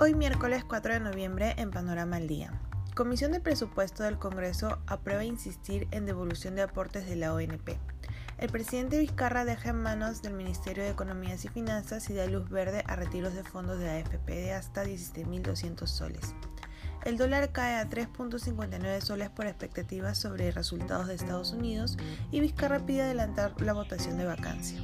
Hoy miércoles 4 de noviembre en Panorama al Día. Comisión de Presupuesto del Congreso aprueba insistir en devolución de aportes de la ONP. El presidente Vizcarra deja en manos del Ministerio de Economías y Finanzas y da luz verde a retiros de fondos de AFP de hasta 17.200 soles. El dólar cae a 3.59 soles por expectativas sobre resultados de Estados Unidos y Vizcarra pide adelantar la votación de vacancia.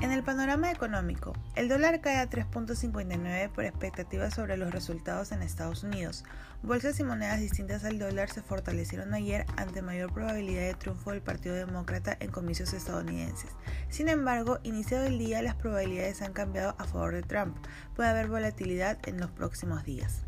En el panorama económico, el dólar cae a 3.59 por expectativas sobre los resultados en Estados Unidos. Bolsas y monedas distintas al dólar se fortalecieron ayer ante mayor probabilidad de triunfo del Partido Demócrata en comicios estadounidenses. Sin embargo, iniciado el día las probabilidades han cambiado a favor de Trump. Puede haber volatilidad en los próximos días.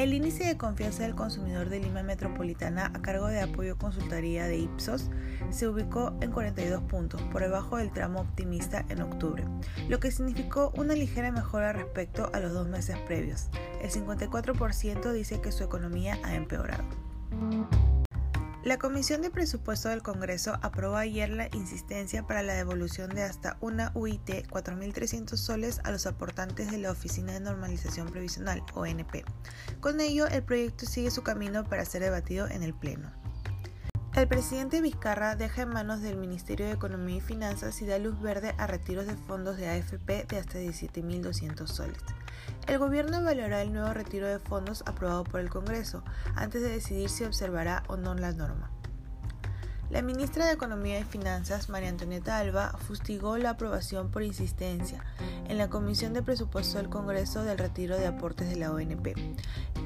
El índice de confianza del consumidor de Lima Metropolitana a cargo de apoyo consultoría de Ipsos se ubicó en 42 puntos, por debajo del tramo optimista en octubre, lo que significó una ligera mejora respecto a los dos meses previos. El 54% dice que su economía ha empeorado. La Comisión de Presupuesto del Congreso aprobó ayer la insistencia para la devolución de hasta una UIT 4.300 soles a los aportantes de la Oficina de Normalización Previsional, ONP. Con ello, el proyecto sigue su camino para ser debatido en el Pleno. El presidente Vizcarra deja en manos del Ministerio de Economía y Finanzas y da luz verde a retiros de fondos de AFP de hasta 17.200 soles. El gobierno evaluará el nuevo retiro de fondos aprobado por el Congreso antes de decidir si observará o no la norma. La ministra de Economía y Finanzas, María Antonieta Alba, fustigó la aprobación por insistencia en la Comisión de Presupuesto del Congreso del retiro de aportes de la ONP.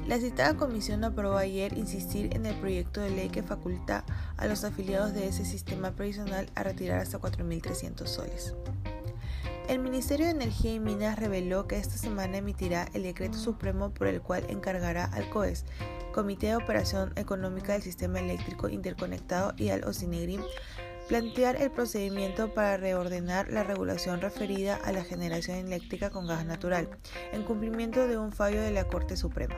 La citada comisión aprobó ayer insistir en el proyecto de ley que faculta a los afiliados de ese sistema previsional a retirar hasta 4.300 soles. El Ministerio de Energía y Minas reveló que esta semana emitirá el decreto supremo por el cual encargará al COES, Comité de Operación Económica del Sistema Eléctrico Interconectado y al OCINEGRIM, plantear el procedimiento para reordenar la regulación referida a la generación eléctrica con gas natural, en cumplimiento de un fallo de la Corte Suprema.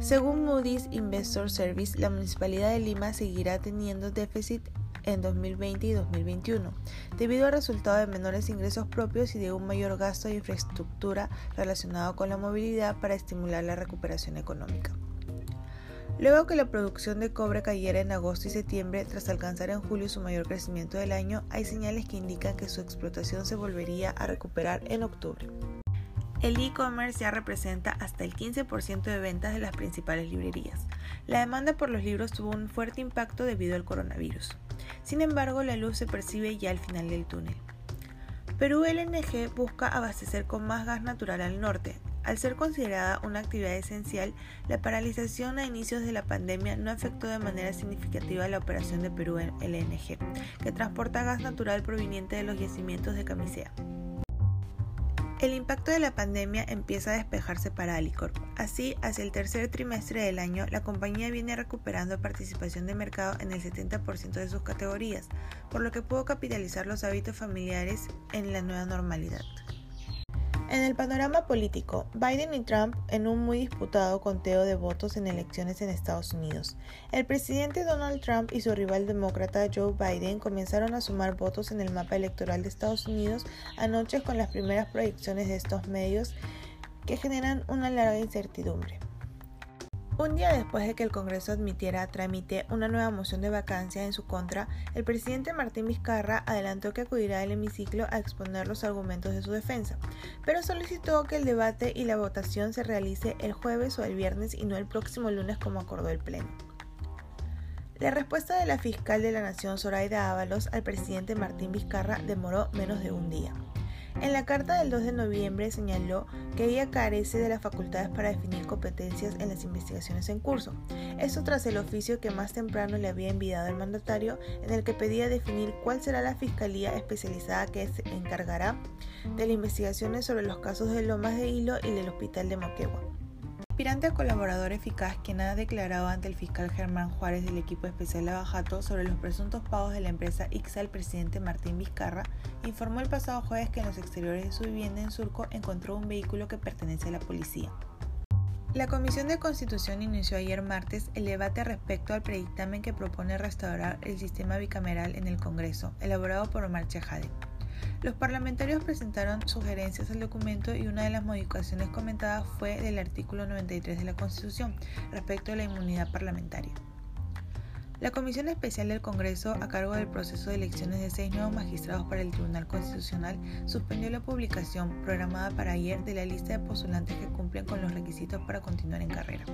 Según Moody's Investor Service, la Municipalidad de Lima seguirá teniendo déficit en 2020 y 2021, debido al resultado de menores ingresos propios y de un mayor gasto de infraestructura relacionado con la movilidad para estimular la recuperación económica. Luego que la producción de cobre cayera en agosto y septiembre tras alcanzar en julio su mayor crecimiento del año, hay señales que indican que su explotación se volvería a recuperar en octubre. El e-commerce ya representa hasta el 15% de ventas de las principales librerías. La demanda por los libros tuvo un fuerte impacto debido al coronavirus. Sin embargo, la luz se percibe ya al final del túnel. Perú LNG busca abastecer con más gas natural al norte. Al ser considerada una actividad esencial, la paralización a inicios de la pandemia no afectó de manera significativa la operación de Perú LNG, que transporta gas natural proveniente de los yacimientos de Camisea. El impacto de la pandemia empieza a despejarse para Alicorp. Así, hacia el tercer trimestre del año, la compañía viene recuperando participación de mercado en el 70% de sus categorías, por lo que pudo capitalizar los hábitos familiares en la nueva normalidad. En el panorama político, Biden y Trump en un muy disputado conteo de votos en elecciones en Estados Unidos. El presidente Donald Trump y su rival demócrata Joe Biden comenzaron a sumar votos en el mapa electoral de Estados Unidos anoche con las primeras proyecciones de estos medios que generan una larga incertidumbre. Un día después de que el Congreso admitiera a trámite una nueva moción de vacancia en su contra, el presidente Martín Vizcarra adelantó que acudirá al hemiciclo a exponer los argumentos de su defensa, pero solicitó que el debate y la votación se realice el jueves o el viernes y no el próximo lunes como acordó el Pleno. La respuesta de la fiscal de la Nación, Zoraida Ábalos, al presidente Martín Vizcarra demoró menos de un día. En la carta del 2 de noviembre señaló que ella carece de las facultades para definir competencias en las investigaciones en curso. Esto tras el oficio que más temprano le había enviado el mandatario en el que pedía definir cuál será la fiscalía especializada que se encargará de las investigaciones sobre los casos de Lomas de Hilo y del Hospital de Moquegua aspirante a colaborador eficaz quien ha declarado ante el fiscal Germán Juárez del equipo especial Lavajato sobre los presuntos pagos de la empresa IXA al presidente Martín Vizcarra, informó el pasado jueves que en los exteriores de su vivienda en Surco encontró un vehículo que pertenece a la policía. La Comisión de Constitución inició ayer martes el debate respecto al predictamen que propone restaurar el sistema bicameral en el Congreso, elaborado por Omar Chejade. Los parlamentarios presentaron sugerencias al documento y una de las modificaciones comentadas fue del artículo 93 de la Constitución respecto a la inmunidad parlamentaria. La Comisión Especial del Congreso, a cargo del proceso de elecciones de seis nuevos magistrados para el Tribunal Constitucional, suspendió la publicación programada para ayer de la lista de postulantes que cumplen con los requisitos para continuar en carrera.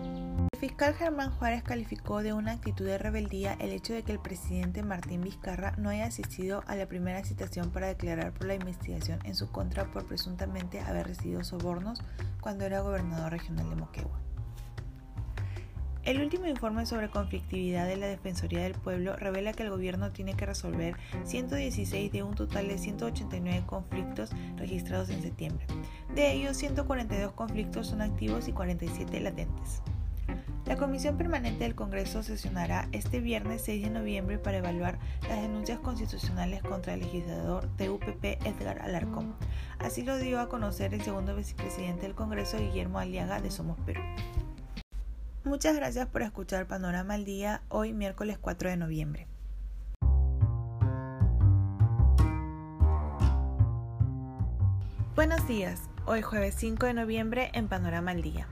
El fiscal Germán Juárez calificó de una actitud de rebeldía el hecho de que el presidente Martín Vizcarra no haya asistido a la primera citación para declarar por la investigación en su contra por presuntamente haber recibido sobornos cuando era gobernador regional de Moquegua. El último informe sobre conflictividad de la Defensoría del Pueblo revela que el gobierno tiene que resolver 116 de un total de 189 conflictos registrados en septiembre. De ellos, 142 conflictos son activos y 47 latentes. La Comisión Permanente del Congreso sesionará este viernes 6 de noviembre para evaluar las denuncias constitucionales contra el legislador de UPP Edgar Alarcón. Así lo dio a conocer el segundo vicepresidente del Congreso, Guillermo Aliaga, de Somos Perú. Muchas gracias por escuchar Panorama al Día hoy miércoles 4 de noviembre. Buenos días, hoy jueves 5 de noviembre en Panorama al Día.